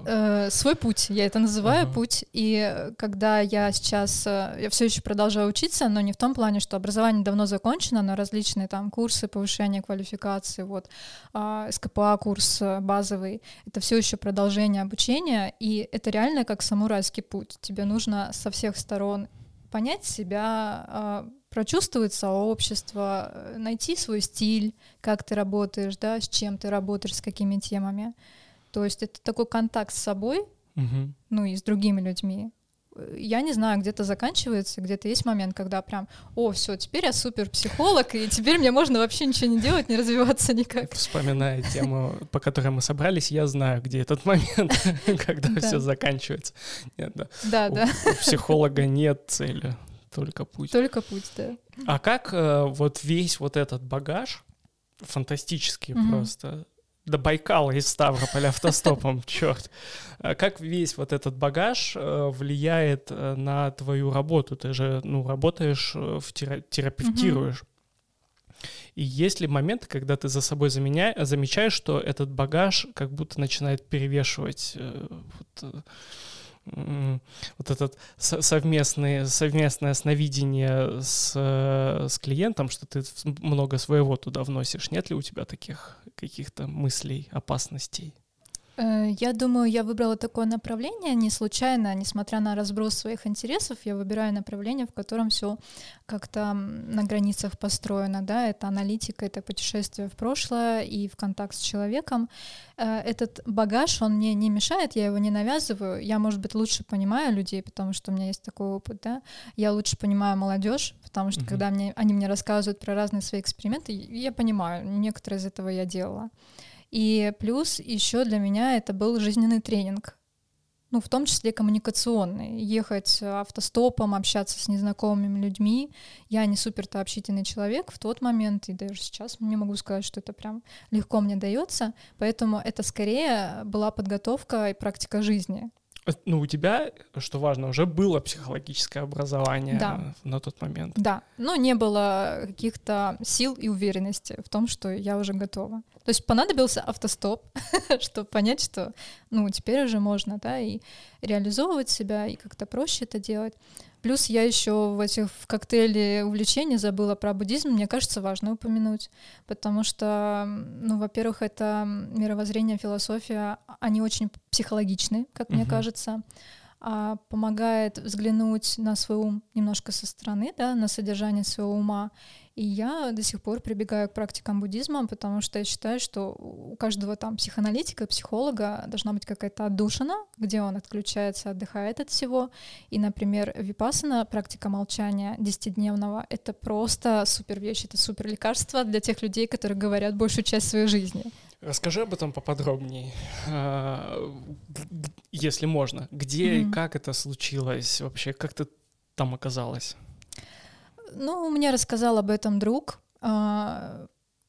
Э, свой путь, я это называю uh-huh. путь. И когда я сейчас, э, я все еще продолжаю учиться, но не в том плане, что образование давно закончено, но различные там курсы повышения квалификации, вот а, СКПА курс э, базовый, это все еще продолжение обучения, и это реально как самурайский путь. Тебе нужно со всех сторон понять себя, а, прочувствовать сообщество, найти свой стиль, как ты работаешь, да, с чем ты работаешь, с какими темами. То есть это такой контакт с собой, угу. ну и с другими людьми. Я не знаю, где-то заканчивается, где-то есть момент, когда прям, о, все, теперь я супер психолог, и теперь мне можно вообще ничего не делать, не развиваться никак. Вспоминая тему, по которой мы собрались, я знаю, где этот момент, когда все заканчивается. Да, да. У психолога нет цели, только путь. Только путь, да. А как э, вот весь вот этот багаж, фантастический просто, до Байкала из Ставрополя автостопом, черт. А как весь вот этот багаж э, влияет э, на твою работу? Ты же, ну, работаешь, э, в терапевтируешь. И есть ли моменты, когда ты за собой заменя... замечаешь, что этот багаж как будто начинает перевешивать вот, вот этот совместное, совместное сновидение с, с клиентом, что ты много своего туда вносишь. Нет ли у тебя таких каких-то мыслей, опасностей? Э, я думаю, я выбрала такое направление не случайно, несмотря на разброс своих интересов, я выбираю направление, в котором все как-то на границах построено, да, это аналитика, это путешествие в прошлое и в контакт с человеком. Э, этот багаж, он мне не мешает, я его не навязываю, я, может быть, лучше понимаю людей, потому что у меня есть такой опыт, да, я лучше понимаю молодежь, потому что mm-hmm. когда мне, они мне рассказывают про разные свои эксперименты, я понимаю, некоторые из этого я делала. И плюс еще для меня это был жизненный тренинг, ну, в том числе коммуникационный. Ехать автостопом, общаться с незнакомыми людьми. Я не супер-то общительный человек в тот момент, и даже сейчас не могу сказать, что это прям легко мне дается. Поэтому это скорее была подготовка и практика жизни. Ну, у тебя, что важно, уже было психологическое образование да. на тот момент. Да, но не было каких-то сил и уверенности в том, что я уже готова. То есть понадобился автостоп, чтобы понять, что, ну, теперь уже можно, да, и реализовывать себя, и как-то проще это делать. Плюс я еще в этих в коктейле увлечений забыла про буддизм. Мне кажется, важно упомянуть, потому что, ну, во-первых, это мировоззрение, философия, они очень психологичны, как угу. мне кажется а помогает взглянуть на свой ум немножко со стороны, да, на содержание своего ума и я до сих пор прибегаю к практикам буддизма, потому что я считаю, что у каждого там психоаналитика, психолога должна быть какая-то отдушина, где он отключается, отдыхает от всего. И, например, випасана, практика молчания десятидневного, это просто супер вещь, это супер лекарство для тех людей, которые говорят большую часть своей жизни. Расскажи об этом поподробнее, а, если можно. Где mm-hmm. и как это случилось вообще? Как ты там оказалась? Ну, мне рассказал об этом друг. А,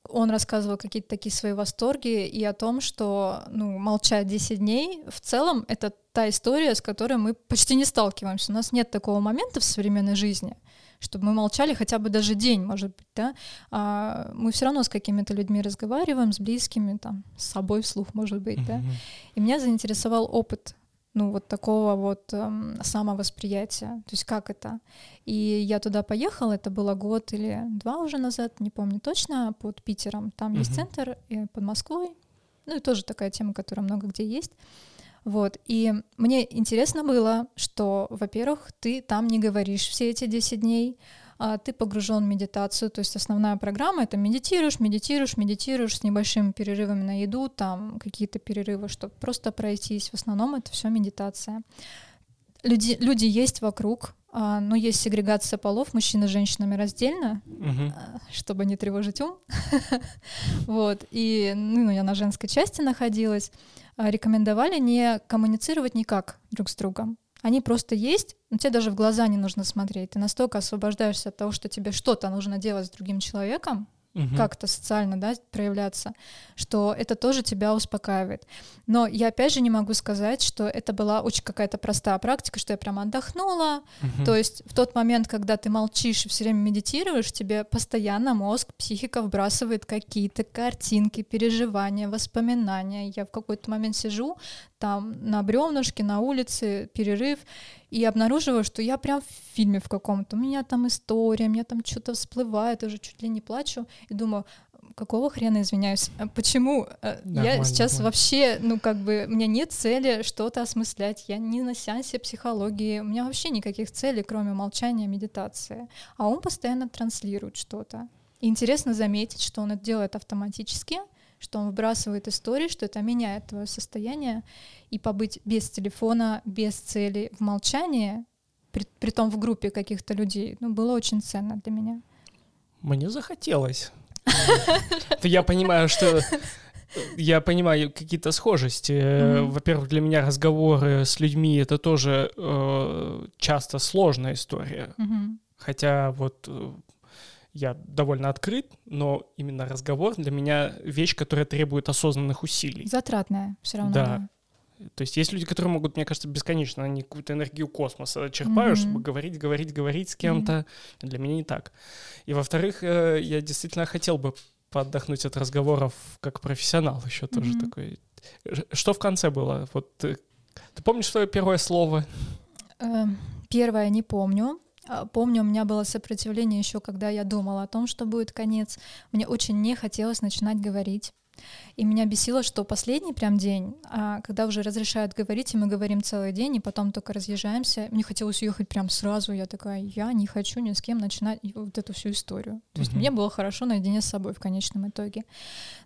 он рассказывал какие-то такие свои восторги и о том, что ну, молчать 10 дней в целом это та история, с которой мы почти не сталкиваемся. У нас нет такого момента в современной жизни, чтобы мы молчали хотя бы даже день, может быть, да. А мы все равно с какими-то людьми разговариваем, с близкими, там, с собой вслух, может быть, да. И меня заинтересовал опыт ну, вот такого вот эм, самовосприятия. То есть как это? И я туда поехала, это было год или два уже назад, не помню точно, под Питером. Там есть центр, и под Москвой. Ну, и тоже такая тема, которая много где есть. Вот, и мне интересно было, что, во-первых, ты там не говоришь все эти 10 дней, а ты погружен в медитацию, то есть основная программа — это медитируешь, медитируешь, медитируешь с небольшими перерывами на еду, там какие-то перерывы, чтобы просто пройтись. В основном это все медитация. Люди, люди есть вокруг, а, но есть сегрегация полов, мужчины с женщинами раздельно, угу. чтобы не тревожить ум. вот, и ну, я на женской части находилась. Рекомендовали не коммуницировать никак друг с другом. Они просто есть, но тебе даже в глаза не нужно смотреть. Ты настолько освобождаешься от того, что тебе что-то нужно делать с другим человеком, угу. как-то социально да, проявляться, что это тоже тебя успокаивает. Но я опять же не могу сказать, что это была очень какая-то простая практика, что я прямо отдохнула. Угу. То есть в тот момент, когда ты молчишь и все время медитируешь, тебе постоянно мозг, психика вбрасывает какие-то картинки, переживания, воспоминания. Я в какой-то момент сижу там на бревнышке, на улице, перерыв, и обнаруживаю, что я прям в фильме в каком-то. У меня там история, у меня там что-то всплывает, уже чуть ли не плачу, и думаю, какого хрена, извиняюсь, а почему э, нормально, я сейчас нормально. вообще, ну как бы, у меня нет цели что-то осмыслять, я не на сеансе психологии, у меня вообще никаких целей, кроме молчания, медитации, а он постоянно транслирует что-то. И интересно заметить, что он это делает автоматически, что он выбрасывает истории, что это меняет твое состояние, и побыть без телефона, без цели, в молчании, при, при том в группе каких-то людей, ну, было очень ценно для меня. Мне захотелось. Я понимаю, что я понимаю какие-то схожести. Mm-hmm. Во-первых, для меня разговоры с людьми это тоже э, часто сложная история. Mm-hmm. Хотя вот э, я довольно открыт, но именно разговор для меня вещь, которая требует осознанных усилий. Затратная все равно. Да. То есть есть люди, которые могут, мне кажется, бесконечно, они какую-то энергию космоса черпают, mm-hmm. чтобы говорить, говорить, говорить с кем-то. Mm-hmm. Для меня не так. И во-вторых, э, я действительно хотел бы поотдохнуть от разговоров как профессионал еще mm-hmm. тоже такой. Что в конце было? Вот ты, ты помнишь свое первое слово? Эм, первое не помню. А, помню, у меня было сопротивление еще, когда я думала о том, что будет конец. Мне очень не хотелось начинать говорить. И меня бесило, что последний прям день, а когда уже разрешают говорить, и мы говорим целый день, и потом только разъезжаемся, мне хотелось уехать прям сразу. Я такая, я не хочу ни с кем начинать вот эту всю историю. То есть мне было хорошо наедине с собой в конечном итоге.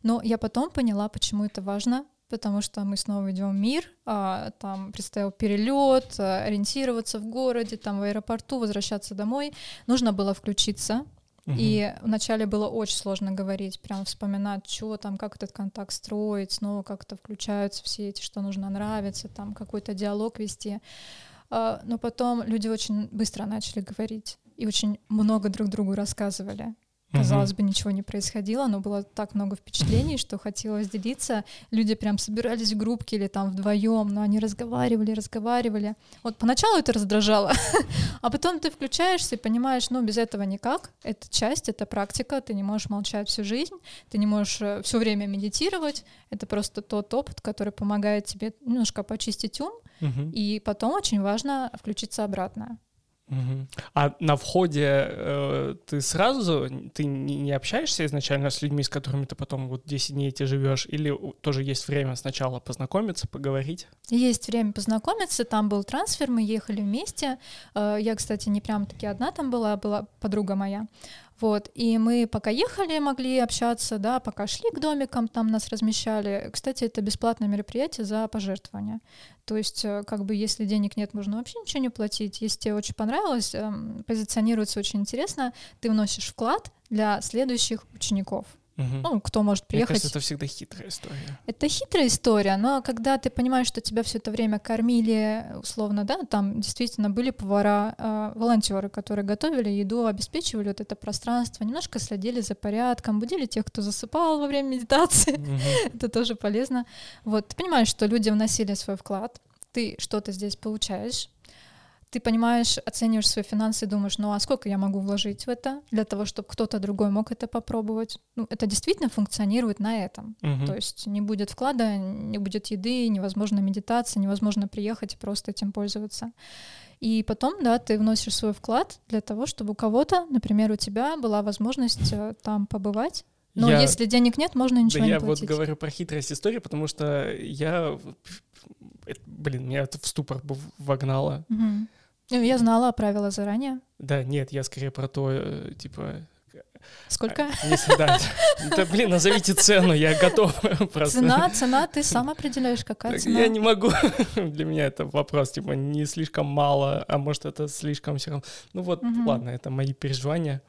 Но я потом поняла, почему это важно, потому что мы снова идем в мир, а, там предстоял перелет, а, ориентироваться в городе, там в аэропорту, возвращаться домой. Нужно было включиться. Угу. И вначале было очень сложно говорить, прям вспоминать, что там, как этот контакт строить, снова как-то включаются все эти, что нужно нравиться, там какой-то диалог вести. А, но потом люди очень быстро начали говорить и очень много друг другу рассказывали. Казалось бы, ничего не происходило, но было так много впечатлений, что хотелось делиться. Люди прям собирались в группке или там вдвоем, но они разговаривали, разговаривали. Вот поначалу это раздражало, а потом ты включаешься и понимаешь, ну, без этого никак. Это часть, это практика, ты не можешь молчать всю жизнь, ты не можешь э, все время медитировать. Это просто тот опыт, который помогает тебе немножко почистить ум, и потом очень важно включиться обратно. А на входе э, ты сразу, ты не, не общаешься изначально с людьми, с которыми ты потом вот 10 дней эти живешь, или тоже есть время сначала познакомиться, поговорить? Есть время познакомиться, там был трансфер, мы ехали вместе. Э, я, кстати, не прям таки одна там была, была подруга моя. Вот, и мы пока ехали, могли общаться, да, пока шли к домикам, там нас размещали. Кстати, это бесплатное мероприятие за пожертвование. То есть, э, как бы, если денег нет, можно вообще ничего не платить. Если тебе очень понравилось, эм, позиционируется очень интересно, ты вносишь вклад для следующих учеников. Угу. Ну, кто может приехать. Мне кажется, это всегда хитрая история. Это хитрая история, но когда ты понимаешь, что тебя все это время кормили, условно, да, там действительно были повара, э, волонтеры, которые готовили еду, обеспечивали вот это пространство, немножко следили за порядком, будили тех, кто засыпал во время медитации. Угу. это тоже полезно. Вот, ты понимаешь, что люди вносили свой вклад, ты что-то здесь получаешь, ты понимаешь, оцениваешь свои финансы и думаешь, ну а сколько я могу вложить в это для того, чтобы кто-то другой мог это попробовать. Ну, это действительно функционирует на этом. Угу. То есть не будет вклада, не будет еды, невозможно медитация, невозможно приехать и просто этим пользоваться. И потом, да, ты вносишь свой вклад для того, чтобы у кого-то, например, у тебя была возможность э, там побывать, но я, если денег нет, можно ничего да не я платить. Я вот говорю про хитрость истории, потому что я, блин, меня это в ступор вогнало. Угу. Ну, я знала правила заранее. Да, нет, я скорее про то, э, типа, Сколько? А, не, да, да, блин, назовите цену, я готов просто. Цена, цена, ты сам определяешь, какая цена. Я не могу. Для меня это вопрос, типа, не слишком мало, а может, это слишком все равно. Ну вот, угу. ладно, это мои переживания.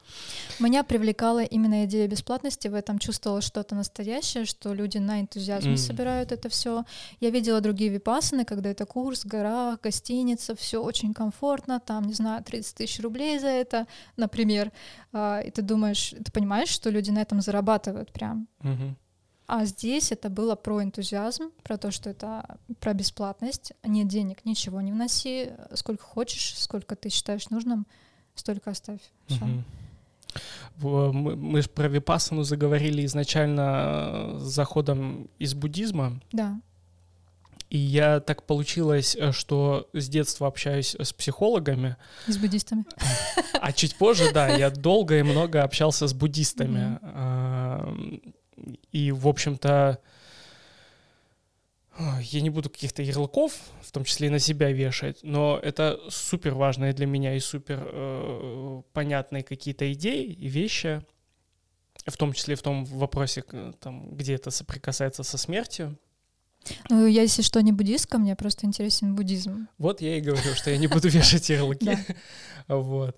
Меня привлекала именно идея бесплатности, в этом чувствовала что-то настоящее, что люди на энтузиазме mm. собирают это все. Я видела другие випасаны, когда это курс, гора, гостиница, все очень комфортно, там, не знаю, 30 тысяч рублей за это, например. А, и ты думаешь, ты понимаешь, что люди на этом зарабатывают прям. Угу. А здесь это было про энтузиазм, про то, что это про бесплатность. Нет денег, ничего не вноси. Сколько хочешь, сколько ты считаешь нужным, столько оставь. Все. Угу. Мы, мы же про випассану заговорили изначально с заходом из буддизма. Да. И я так получилось, э, что с детства общаюсь с психологами. И с буддистами. А чуть позже, да, я долго и много общался с буддистами. Mm-hmm. И, в общем-то, я не буду каких-то ярлыков, в том числе и на себя вешать, но это супер важные для меня и супер э, понятные какие-то идеи и вещи, в том числе в том вопросе, там, где это соприкасается со смертью. Ну, я, если что, не буддистка, мне просто интересен буддизм. Вот я и говорю, что я не буду вешать ярлыки. Вот.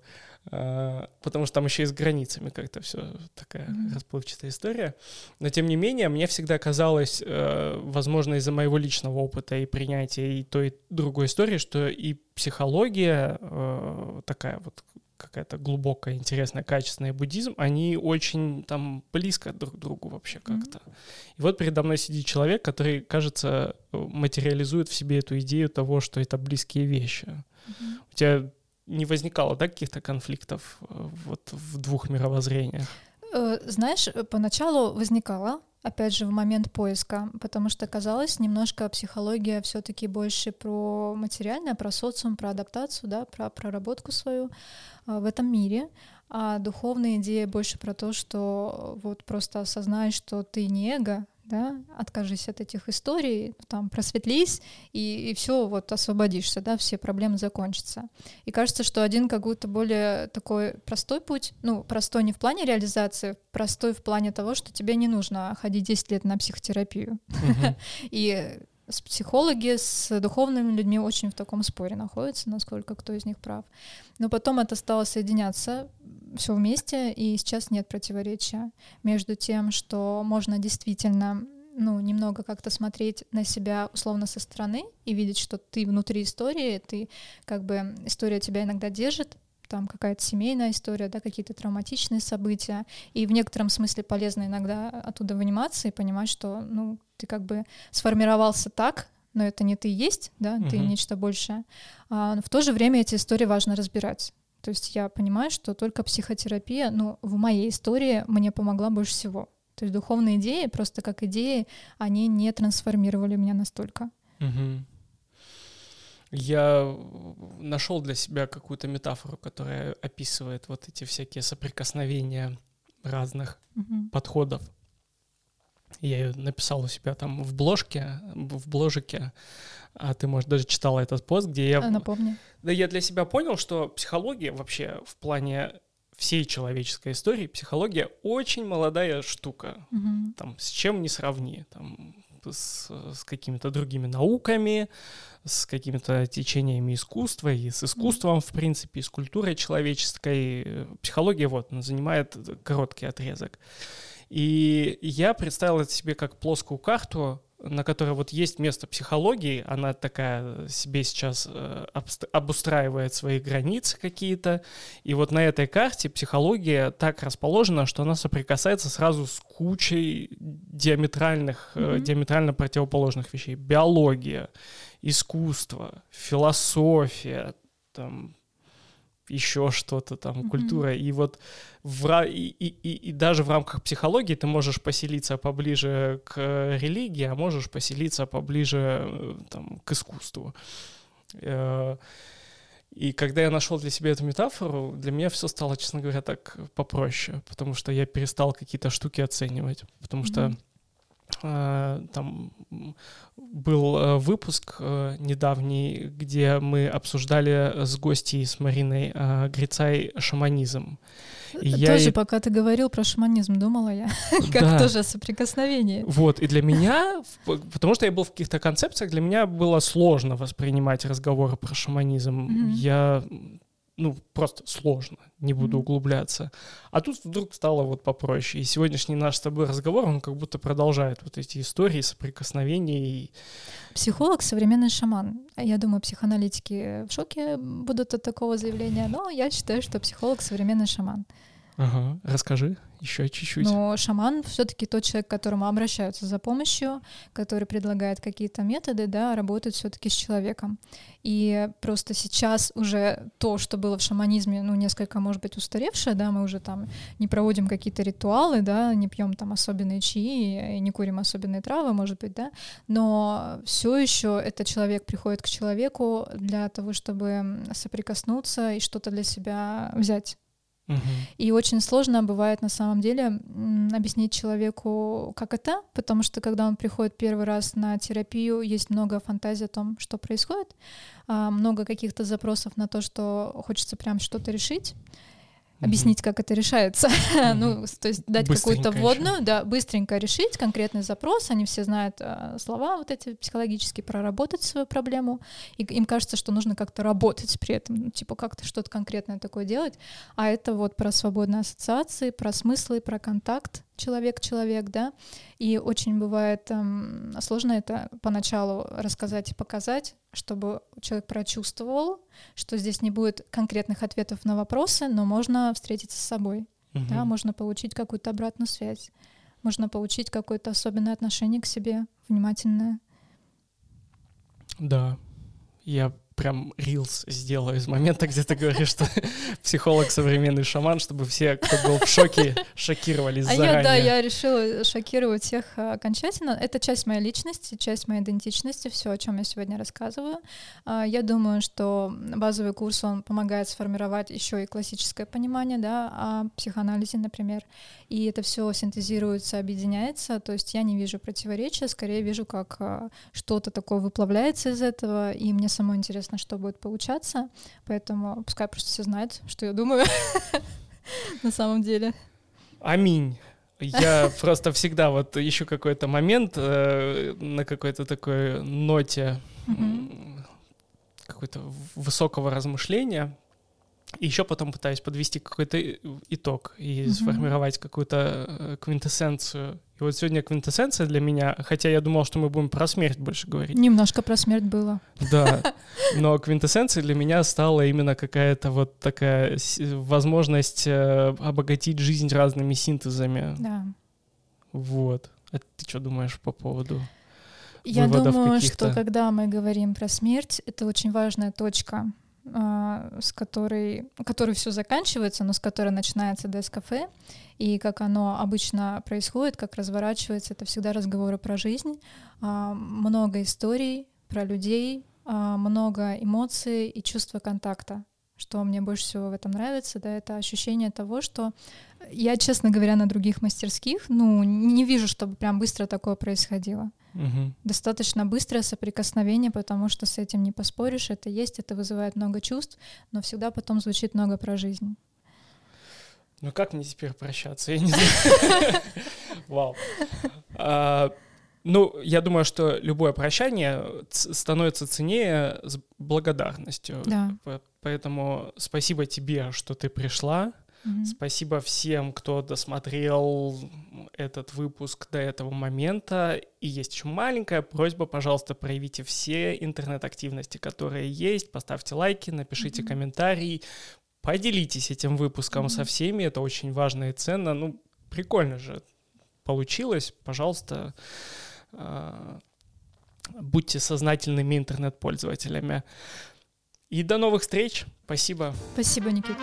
А, потому что там еще и с границами как-то все такая расплывчатая история. Но тем не менее, мне всегда казалось, э, возможно, из-за моего личного опыта и принятия и той, и другой истории, что и психология э, такая вот какая-то глубокая, интересная, качественная буддизм, они очень там близко друг к другу вообще как-то. Mm-hmm. И вот передо мной сидит человек, который, кажется, материализует в себе эту идею того, что это близкие вещи. Mm-hmm. У тебя не возникало, да, каких-то конфликтов э, вот в двух мировоззрениях? Э, знаешь, поначалу возникало, опять же, в момент поиска, потому что казалось, немножко психология все таки больше про материальное, про социум, про адаптацию, да, про проработку свою э, в этом мире, а духовная идея больше про то, что вот просто осознаешь, что ты не эго, да, откажись от этих историй, там, просветлись, и, и все, вот, освободишься, да, все проблемы закончатся. И кажется, что один как будто более такой простой путь, ну, простой не в плане реализации, простой в плане того, что тебе не нужно ходить 10 лет на психотерапию. И с психологи, с духовными людьми очень в таком споре находятся, насколько кто из них прав. Но потом это стало соединяться все вместе, и сейчас нет противоречия между тем, что можно действительно ну, немного как-то смотреть на себя условно со стороны и видеть, что ты внутри истории, ты как бы история тебя иногда держит, там какая-то семейная история, да, какие-то травматичные события, и в некотором смысле полезно иногда оттуда выниматься и понимать, что, ну, ты как бы сформировался так, но это не ты есть, да, угу. ты нечто большее. А, но в то же время эти истории важно разбирать. То есть я понимаю, что только психотерапия, ну, в моей истории мне помогла больше всего. То есть духовные идеи, просто как идеи, они не трансформировали меня настолько. Угу. Я нашел для себя какую-то метафору, которая описывает вот эти всякие соприкосновения разных угу. подходов я ее написал у себя там в бложке, в бложике, а ты, может, даже читала этот пост, где я... А, напомни. Да, я для себя понял, что психология вообще в плане всей человеческой истории, психология очень молодая штука. Угу. Там с чем не сравни. Там с, с какими-то другими науками, с какими-то течениями искусства и с искусством, в принципе, и с культурой человеческой. Психология вот занимает короткий отрезок. И я представил это себе как плоскую карту, на которой вот есть место психологии, она такая себе сейчас э, обустраивает свои границы какие-то, и вот на этой карте психология так расположена, что она соприкасается сразу с кучей диаметральных, mm-hmm. диаметрально противоположных вещей. Биология, искусство, философия, там, еще что-то там, mm-hmm. культура. И вот в, и, и, и даже в рамках психологии ты можешь поселиться поближе к религии, а можешь поселиться поближе э, там, к искусству. Э, и когда я нашел для себя эту метафору, для меня все стало, честно говоря, так попроще, потому что я перестал какие-то штуки оценивать, потому mm-hmm. что Э, там был э, выпуск э, недавний, где мы обсуждали с гостьей, с Мариной Грицай шаманизм. И тоже, я... пока ты говорил про шаманизм, думала я, как да. тоже соприкосновение. Вот, и для меня, потому что я был в каких-то концепциях, для меня было сложно воспринимать разговоры про шаманизм. Mm-hmm. Я ну, просто сложно, не буду углубляться. А тут вдруг стало вот попроще. И сегодняшний наш с тобой разговор, он как будто продолжает вот эти истории, соприкосновения. Психолог — современный шаман. Я думаю, психоаналитики в шоке будут от такого заявления, но я считаю, что психолог — современный шаман. Ага, расскажи еще чуть-чуть. Но шаман все-таки тот человек, к которому обращаются за помощью, который предлагает какие-то методы, да, работает все-таки с человеком. И просто сейчас уже то, что было в шаманизме, ну, несколько, может быть, устаревшее, да, мы уже там не проводим какие-то ритуалы, да, не пьем там особенные чаи и не курим особенные травы, может быть, да, но все еще этот человек приходит к человеку для того, чтобы соприкоснуться и что-то для себя взять и очень сложно бывает на самом деле объяснить человеку, как это, потому что когда он приходит первый раз на терапию, есть много фантазий о том, что происходит, а, много каких-то запросов на то, что хочется прям что-то решить объяснить, как это решается. ну, то есть дать какую-то вводную, да, быстренько решить конкретный запрос. Они все знают э, слова вот эти психологические, проработать свою проблему. И им кажется, что нужно как-то работать при этом, ну, типа как-то что-то конкретное такое делать. А это вот про свободные ассоциации, про смыслы, про контакт человек-человек, да, и очень бывает эм, сложно это поначалу рассказать и показать, чтобы человек прочувствовал, что здесь не будет конкретных ответов на вопросы, но можно встретиться с собой, угу. да, можно получить какую-то обратную связь, можно получить какое-то особенное отношение к себе, внимательное. Да, я прям рилс сделаю из момента, где ты говоришь, что психолог современный шаман, чтобы все, кто был в шоке, шокировались а заранее. Я, да, я решила шокировать всех а, окончательно. Это часть моей личности, часть моей идентичности, все, о чем я сегодня рассказываю. А, я думаю, что базовый курс, он помогает сформировать еще и классическое понимание, да, о психоанализе, например. И это все синтезируется, объединяется, то есть я не вижу противоречия, скорее вижу, как а, что-то такое выплавляется из этого, и мне самой интересно неизвестно, что будет получаться, поэтому пускай просто все знают, что я думаю на самом деле. Аминь. Я просто всегда вот ищу какой-то момент э, на какой-то такой ноте какой-то высокого размышления, и еще потом пытаюсь подвести какой-то итог и mm-hmm. сформировать какую-то э, квинтэссенцию. И вот сегодня квинтэссенция для меня, хотя я думал, что мы будем про смерть больше говорить. Немножко про смерть было. Да, но квинтэссенцией для меня стала именно какая-то вот такая возможность э, обогатить жизнь разными синтезами. Да. Вот. А ты что думаешь по поводу Я думаю, что когда мы говорим про смерть, это очень важная точка с которой, которой все заканчивается, но с которой начинается ДС-кафе, и как оно обычно происходит, как разворачивается, это всегда разговоры про жизнь, а, много историй про людей, а, много эмоций и чувства контакта. Что мне больше всего в этом нравится, да, это ощущение того, что я, честно говоря, на других мастерских, ну, не вижу, чтобы прям быстро такое происходило. Угу. Достаточно быстрое соприкосновение, потому что с этим не поспоришь, это есть, это вызывает много чувств, но всегда потом звучит много про жизнь. Ну как мне теперь прощаться? Я не знаю. Вау. А, ну, я думаю, что любое прощание становится ценнее с благодарностью. Да. Поэтому спасибо тебе, что ты пришла. Mm-hmm. Спасибо всем, кто досмотрел этот выпуск до этого момента. И есть еще маленькая просьба, пожалуйста, проявите все интернет-активности, которые есть, поставьте лайки, напишите mm-hmm. комментарий, поделитесь этим выпуском mm-hmm. со всеми, это очень важно и ценно. Ну, прикольно же получилось, пожалуйста, а, будьте сознательными интернет-пользователями. И до новых встреч. Спасибо. Спасибо, Никита.